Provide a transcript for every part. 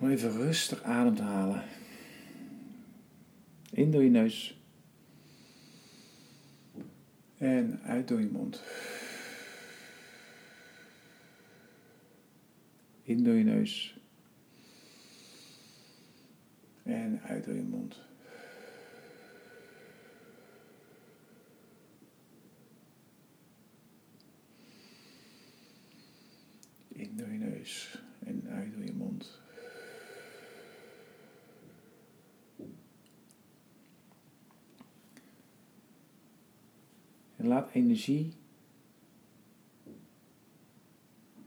Om even rustig adem te halen. In door je neus. En uit door je mond. In door je neus. En uit door je mond. In door je neus en uit door je mond. En laat energie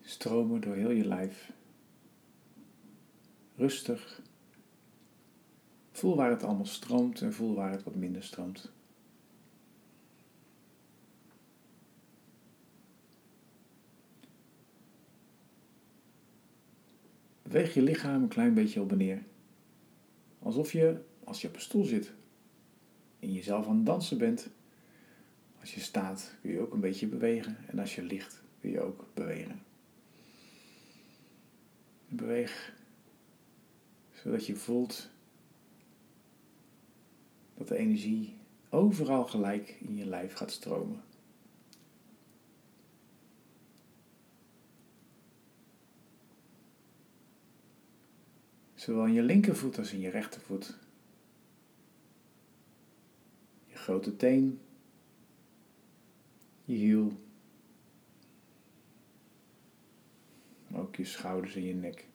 stromen door heel je lijf. Rustig. Voel waar het allemaal stroomt en voel waar het wat minder stroomt. Beweeg je lichaam een klein beetje op en neer. Alsof je, als je op een stoel zit, in jezelf aan het dansen bent. Als je staat kun je ook een beetje bewegen en als je ligt kun je ook bewegen. Beweeg zodat je voelt dat de energie overal gelijk in je lijf gaat stromen. Zowel in je linkervoet als in je rechtervoet. Je grote teen, hiel, ook je schouders en je nek.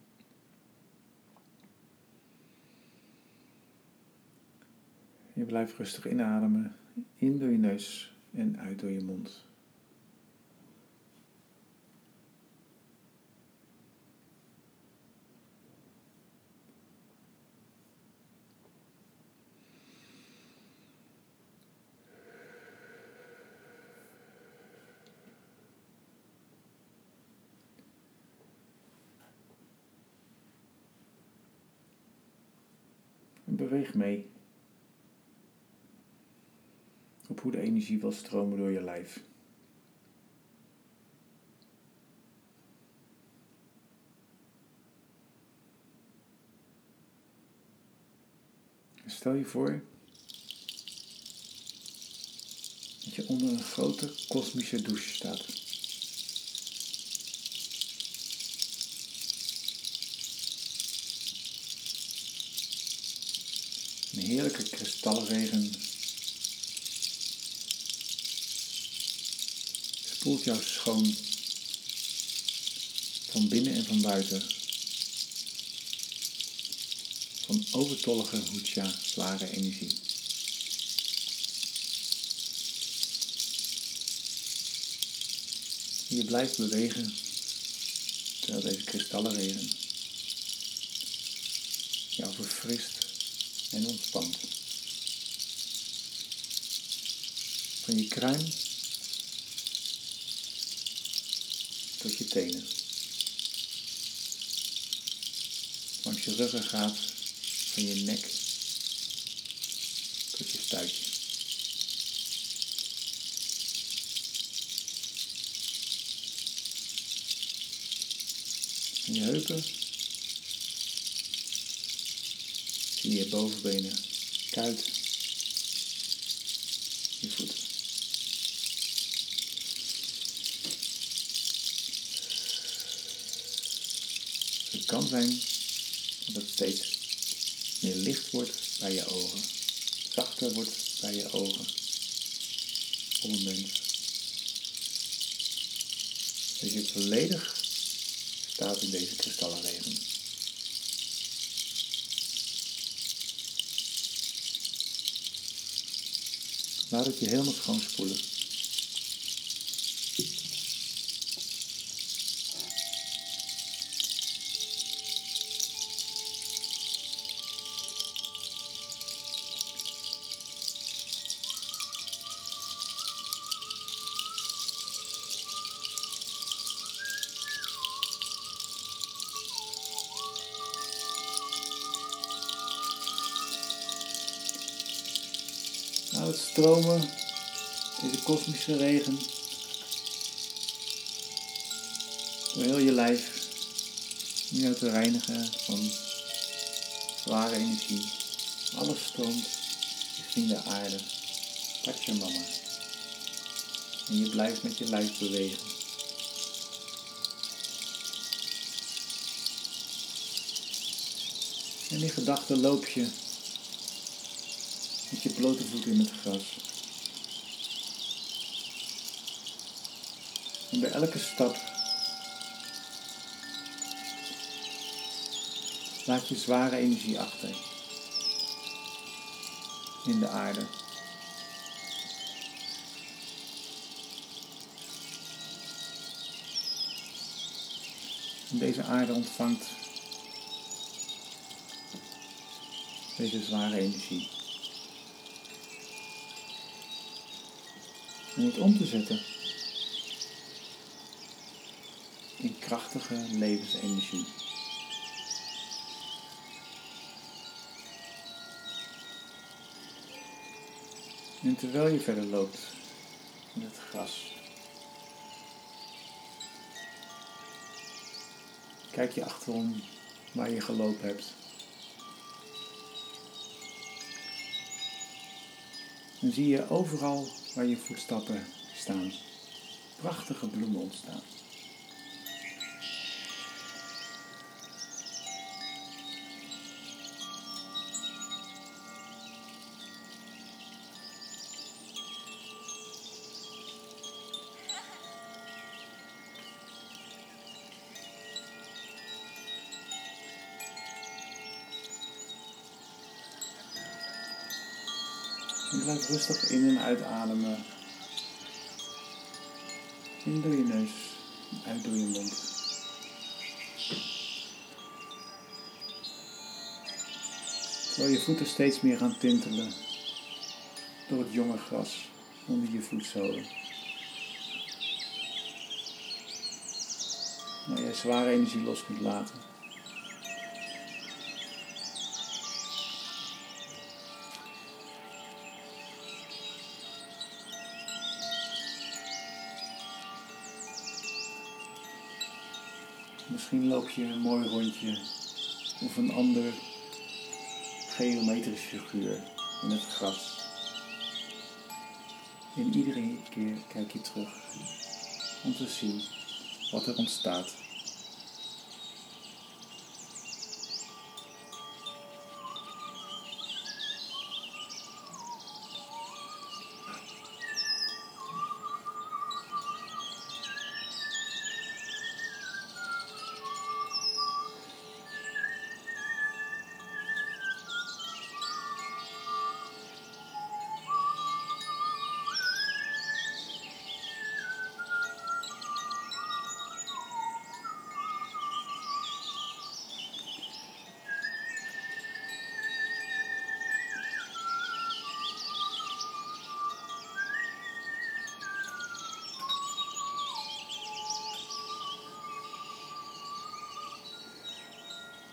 Je blijft rustig inademen, in door je neus en uit door je mond. En beweeg mee op hoe de energie wil stromen door je lijf. Stel je voor dat je onder een grote kosmische douche staat. Een heerlijke kristallenregen spoelt jou schoon van binnen en van buiten. Van overtollige hucha, zware energie. Je blijft bewegen terwijl deze kristallenregen jou verfrist en ontspant. Van je kruin tot je tenen. Langs je ruggengraat van je nek tot je stuitje. En je heupen. Zie bovenbenen, kuit, je voeten. Het kan zijn dat het steeds meer licht wordt bij je ogen, zachter wordt bij je ogen op een moment. Dat je volledig staat in deze kristallenregen. Laat het je helemaal schoonspoelen. Stromen, deze kosmische regen, door heel je lijf, om jou te reinigen van zware energie. Alles stroomt richting de aarde. Pak je mama. En je blijft met je lijf bewegen. En in gedachten loop je met je blote voeten in het gras. En bij elke stap laat je zware energie achter in de aarde. En deze aarde ontvangt deze zware energie. Om te zetten in krachtige levensenergie. En terwijl je verder loopt in het gras, kijk je achterom waar je gelopen hebt. En zie je overal waar je voetstappen staan, prachtige bloemen ontstaan. En blijf rustig in en uitademen. In door je neus, uit door je mond. Terwijl je voeten steeds meer gaan tintelen door het jonge gras onder je voetzolen. Waar je zware energie los kunt laten. Misschien loop je een mooi rondje of een ander geometrische figuur in het gras. En iedere keer kijk je terug om te zien wat er ontstaat.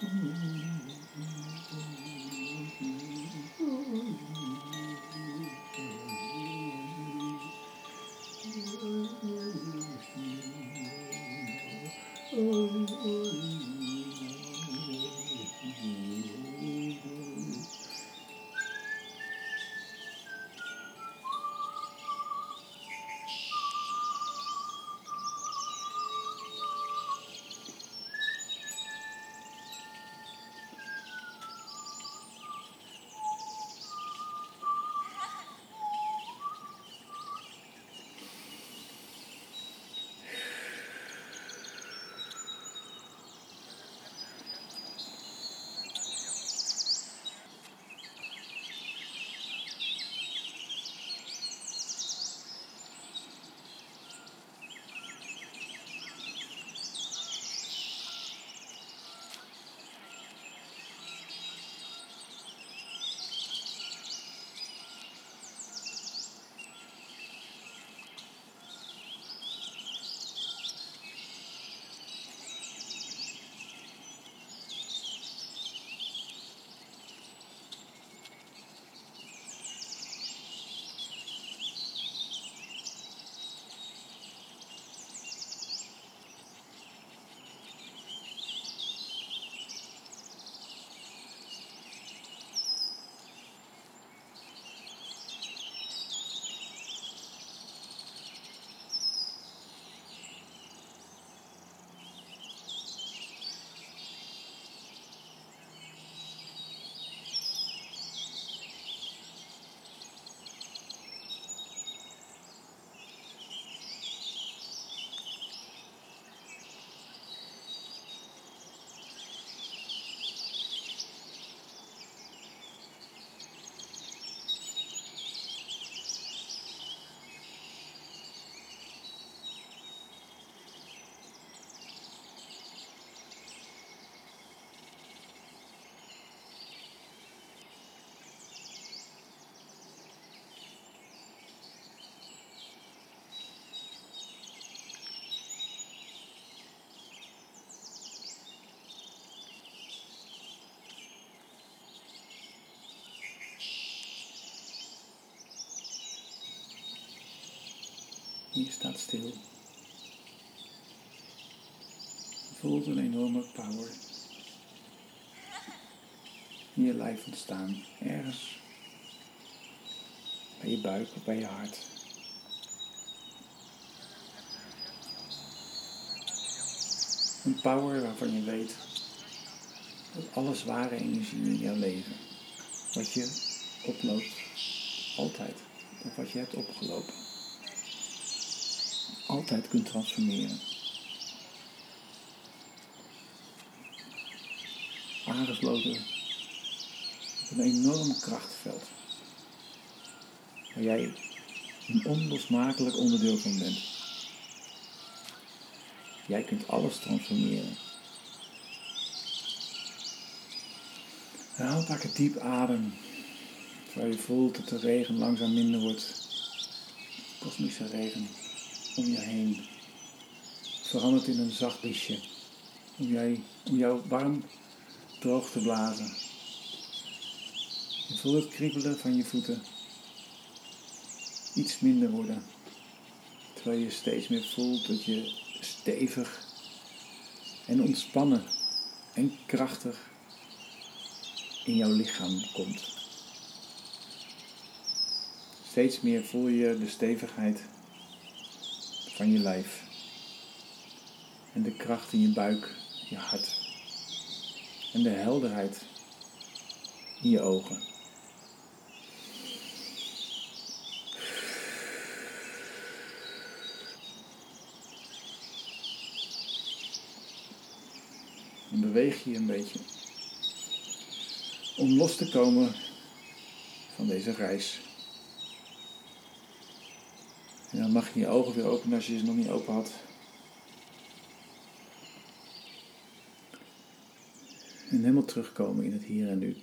Mm-hmm. Je staat stil. Je voelt een enorme power in je lijf ontstaan. Ergens bij je buik of bij je hart. Een power waarvan je weet dat alle zware energie in jouw leven, wat je oploopt, altijd, of wat je hebt opgelopen, altijd kunt transformeren. Aangesloten op een enorm krachtveld, waar jij een onlosmakelijk onderdeel van bent. Jij kunt alles transformeren. Haal een diep adem. Terwijl je voelt dat de regen langzaam minder wordt. Kosmische regen om je heen. Verandert in een zacht briesje. Om, jij, om jou warm droog te blazen. Je voelt het kriebelen van je voeten. Iets minder worden. Terwijl je steeds meer voelt dat je stevig en ontspannen en krachtig in jouw lichaam komt. Steeds meer voel je de stevigheid van je lijf en de kracht in je buik, je hart en de helderheid in je ogen. En beweeg je een beetje om los te komen van deze reis. En dan mag je je ogen weer openen als je ze nog niet open had. En helemaal terugkomen in het hier en nu.